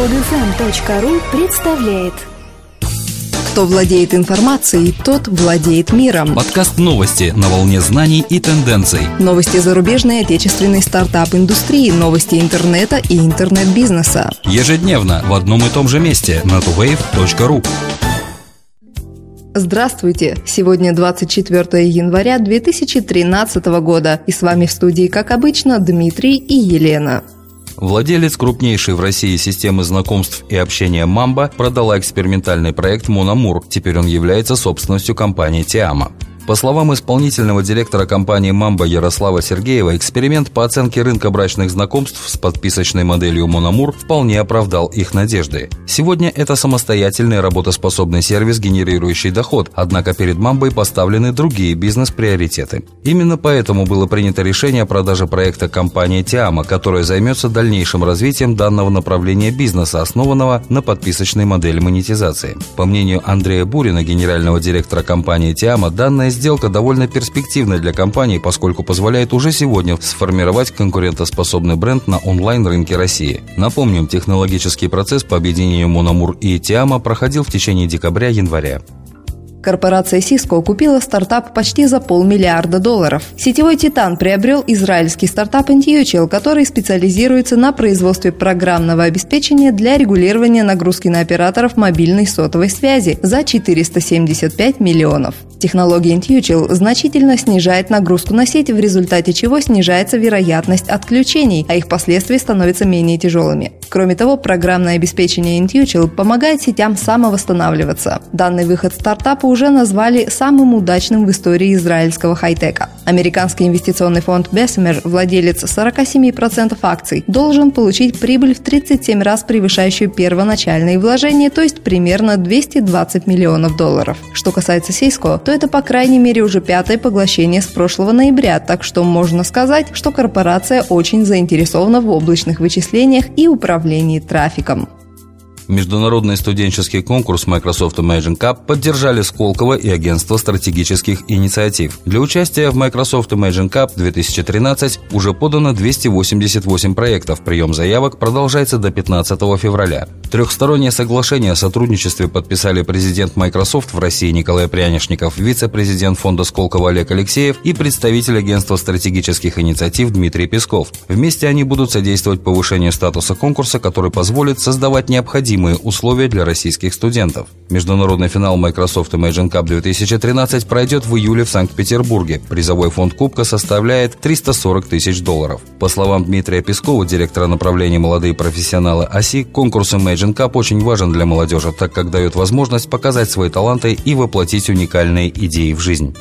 Подфм.ру представляет Кто владеет информацией, тот владеет миром. Подкаст новости на волне знаний и тенденций. Новости зарубежной и отечественной стартап-индустрии, новости интернета и интернет-бизнеса. Ежедневно в одном и том же месте на tuwave.ru. Здравствуйте! Сегодня 24 января 2013 года, и с вами в студии, как обычно, Дмитрий и Елена. Владелец крупнейшей в России системы знакомств и общения Мамба продала экспериментальный проект Мономур. Теперь он является собственностью компании Тиама. По словам исполнительного директора компании «Мамба» Ярослава Сергеева, эксперимент по оценке рынка брачных знакомств с подписочной моделью «Мономур» вполне оправдал их надежды. Сегодня это самостоятельный работоспособный сервис, генерирующий доход, однако перед «Мамбой» поставлены другие бизнес-приоритеты. Именно поэтому было принято решение о продаже проекта компании «Тиама», которая займется дальнейшим развитием данного направления бизнеса, основанного на подписочной модели монетизации. По мнению Андрея Бурина, генерального директора компании «Тиама», данная сделка довольно перспективна для компании, поскольку позволяет уже сегодня сформировать конкурентоспособный бренд на онлайн-рынке России. Напомним, технологический процесс по объединению Мономур и Тиама проходил в течение декабря-января. Корпорация Cisco купила стартап почти за полмиллиарда долларов. Сетевой «Титан» приобрел израильский стартап Intuitional, который специализируется на производстве программного обеспечения для регулирования нагрузки на операторов мобильной сотовой связи за 475 миллионов. Технология Intuitional значительно снижает нагрузку на сеть, в результате чего снижается вероятность отключений, а их последствия становятся менее тяжелыми. Кроме того, программное обеспечение Intuitional помогает сетям самовосстанавливаться. Данный выход стартапа уже назвали самым удачным в истории израильского хай-тека. Американский инвестиционный фонд Bessemer, владелец 47% акций, должен получить прибыль в 37 раз превышающую первоначальные вложения, то есть примерно 220 миллионов долларов. Что касается Cisco, то это по крайней мере уже пятое поглощение с прошлого ноября, так что можно сказать, что корпорация очень заинтересована в облачных вычислениях и управлении трафиком. Международный студенческий конкурс Microsoft Imagine Cup поддержали Сколково и Агентство стратегических инициатив. Для участия в Microsoft Imagine Cup 2013 уже подано 288 проектов. Прием заявок продолжается до 15 февраля. Трехстороннее соглашение о сотрудничестве подписали президент Microsoft в России Николай Прянишников, вице-президент фонда Сколково Олег Алексеев и представитель Агентства стратегических инициатив Дмитрий Песков. Вместе они будут содействовать повышению статуса конкурса, который позволит создавать необходимые необходимые условия для российских студентов. Международный финал Microsoft Imagine Cup 2013 пройдет в июле в Санкт-Петербурге. Призовой фонд Кубка составляет 340 тысяч долларов. По словам Дмитрия Пескова, директора направления «Молодые профессионалы ОСИ», конкурс Imagine Cup очень важен для молодежи, так как дает возможность показать свои таланты и воплотить уникальные идеи в жизнь.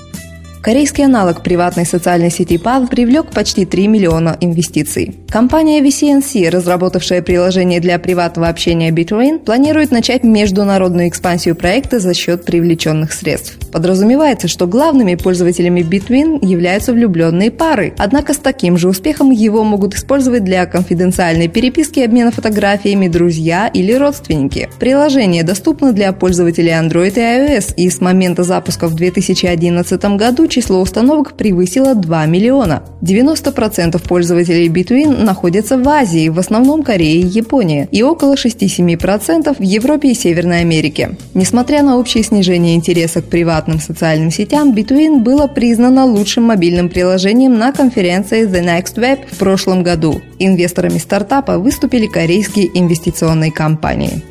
Корейский аналог приватной социальной сети PAL привлек почти 3 миллиона инвестиций. Компания VCNC, разработавшая приложение для приватного общения Between, планирует начать международную экспансию проекта за счет привлеченных средств. Подразумевается, что главными пользователями Between являются влюбленные пары, однако с таким же успехом его могут использовать для конфиденциальной переписки, обмена фотографиями друзья или родственники. Приложение доступно для пользователей Android и iOS, и с момента запуска в 2011 году число установок превысило 2 миллиона. 90% пользователей Between находятся в Азии, в основном Корее и Японии, и около 6-7% в Европе и Северной Америке. Несмотря на общее снижение интереса к приватным социальным сетям, Between было признано лучшим мобильным приложением на конференции The Next Web в прошлом году. Инвесторами стартапа выступили корейские инвестиционные компании.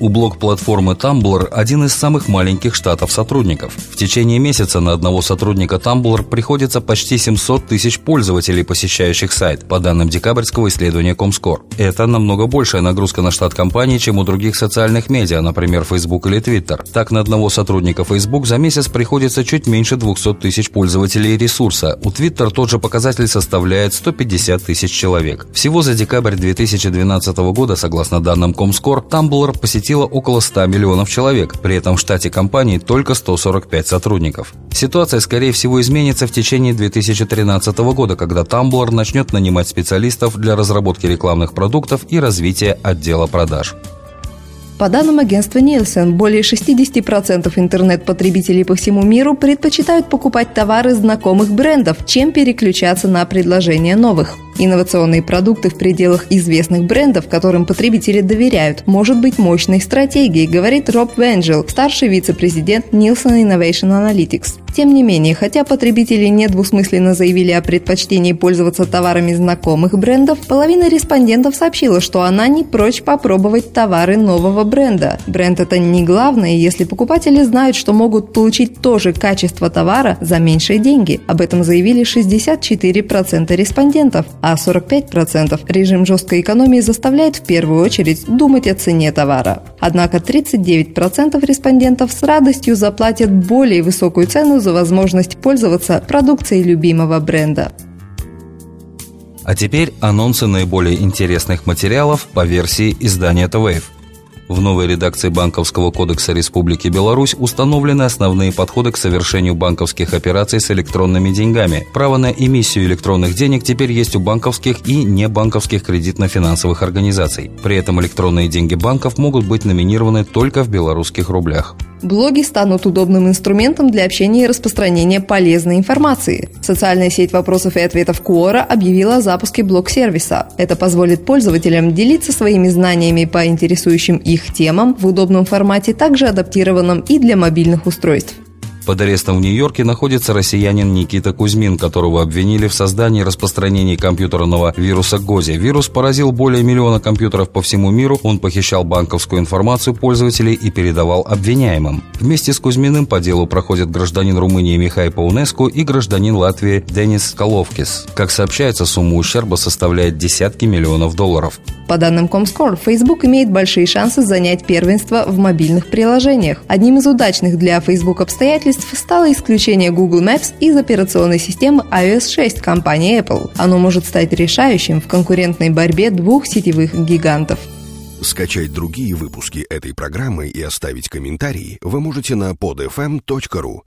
У блок-платформы Tumblr один из самых маленьких штатов сотрудников. В течение месяца на одного сотрудника Tumblr приходится почти 700 тысяч пользователей, посещающих сайт, по данным декабрьского исследования Comscore. Это намного большая нагрузка на штат компании, чем у других социальных медиа, например, Facebook или Twitter. Так, на одного сотрудника Facebook за месяц приходится чуть меньше 200 тысяч пользователей ресурса. У Twitter тот же показатель составляет 150 тысяч человек. Всего за декабрь 2012 года, согласно данным Comscore, Tumblr посетил посетило около 100 миллионов человек, при этом в штате компании только 145 сотрудников. Ситуация, скорее всего, изменится в течение 2013 года, когда Tumblr начнет нанимать специалистов для разработки рекламных продуктов и развития отдела продаж. По данным агентства Nielsen, более 60% интернет-потребителей по всему миру предпочитают покупать товары знакомых брендов, чем переключаться на предложения новых. Инновационные продукты в пределах известных брендов, которым потребители доверяют, может быть мощной стратегией, говорит Роб Венджел, старший вице-президент Nielsen Innovation Analytics. Тем не менее, хотя потребители недвусмысленно заявили о предпочтении пользоваться товарами знакомых брендов, половина респондентов сообщила, что она не прочь попробовать товары нового бренда. Бренд это не главное, если покупатели знают, что могут получить то же качество товара за меньшие деньги. Об этом заявили 64% респондентов, а 45% режим жесткой экономии заставляет в первую очередь думать о цене товара. Однако 39% респондентов с радостью заплатят более высокую цену за возможность пользоваться продукцией любимого бренда. А теперь анонсы наиболее интересных материалов по версии издания The Wave. В новой редакции Банковского кодекса Республики Беларусь установлены основные подходы к совершению банковских операций с электронными деньгами. Право на эмиссию электронных денег теперь есть у банковских и небанковских кредитно-финансовых организаций. При этом электронные деньги банков могут быть номинированы только в белорусских рублях. Блоги станут удобным инструментом для общения и распространения полезной информации. Социальная сеть вопросов и ответов Quora объявила о запуске блог-сервиса. Это позволит пользователям делиться своими знаниями по интересующим их темам в удобном формате, также адаптированном и для мобильных устройств. Под арестом в Нью-Йорке находится россиянин Никита Кузьмин, которого обвинили в создании и распространении компьютерного вируса ГОЗИ. Вирус поразил более миллиона компьютеров по всему миру, он похищал банковскую информацию пользователей и передавал обвиняемым. Вместе с Кузьминым по делу проходят гражданин Румынии Михай Паунеску и гражданин Латвии Денис Коловкис. Как сообщается, сумма ущерба составляет десятки миллионов долларов. По данным Comscore, Facebook имеет большие шансы занять первенство в мобильных приложениях. Одним из удачных для Facebook обстоятельств стало исключение Google Maps из операционной системы iOS 6 компании Apple. Оно может стать решающим в конкурентной борьбе двух сетевых гигантов. Скачать другие выпуски этой программы и оставить комментарии вы можете на podfm.ru.